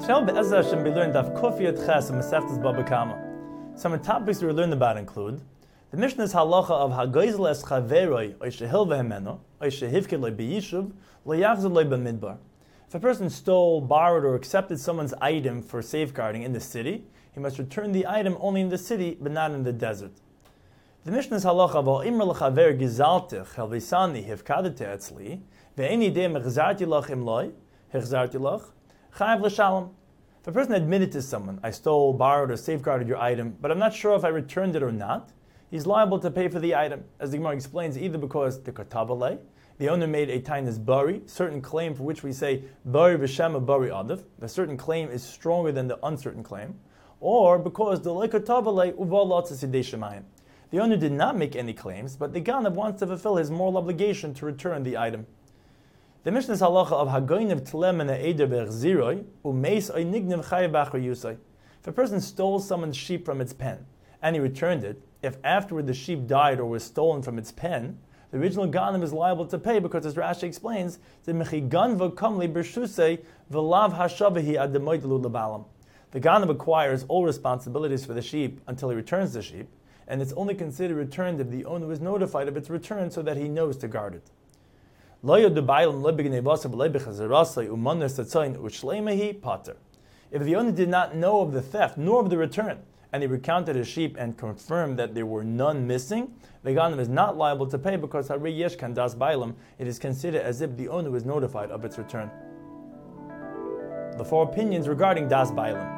Today, Be'ezah Hashem, we learned Kufiyat Ches and Masechtas Baba Kama. Some of the topics we learned about include the Mishnah's halacha of Hagoizel es chaveroi oy shehil vehemeno oy shehivke loy beyishuv b'midbar. If a person stole, borrowed, or accepted someone's item for safeguarding in the city, he must return the item only in the city, but not in the desert. The Mishnah's halacha of imr l'chaver gizaltich hel visani hivkadete etzli ve'eni de lach im loy hechzarti lach chayav l'shalom. If a person admitted to someone, I stole, borrowed, or safeguarded your item, but I'm not sure if I returned it or not, he's liable to pay for the item, as the Gemara explains, either because the katabale, the owner made a tainas bari, certain claim for which we say bari v'shema bari adav, the certain claim is stronger than the uncertain claim, or because the lekatabale uvalat. The owner did not make any claims, but the ganav wants to fulfill his moral obligation to return the item. The Mishnah's halacha of hagoynev tlem and eder be'echziroi umeis oinignev chayav b'achar yusai. If a person stole someone's sheep from its pen and he returned it, if afterward the sheep died or was stolen from its pen, the original ganim is liable to pay because, as Rashi explains, the mechiganva kamli bershusei v'lav hashavahi ademoidelu lebalam. The ganim acquires all responsibilities for the sheep until he returns the sheep, and it's only considered returned if the owner is notified of its return so that he knows to guard it. If the owner did not know of the theft nor of the return, and he recounted his sheep and confirmed that there were none missing, the ganim is not liable to pay because Hari Yeshkan Das Bailam, it is considered as if the owner was notified of its return. The four opinions regarding Das Bailam.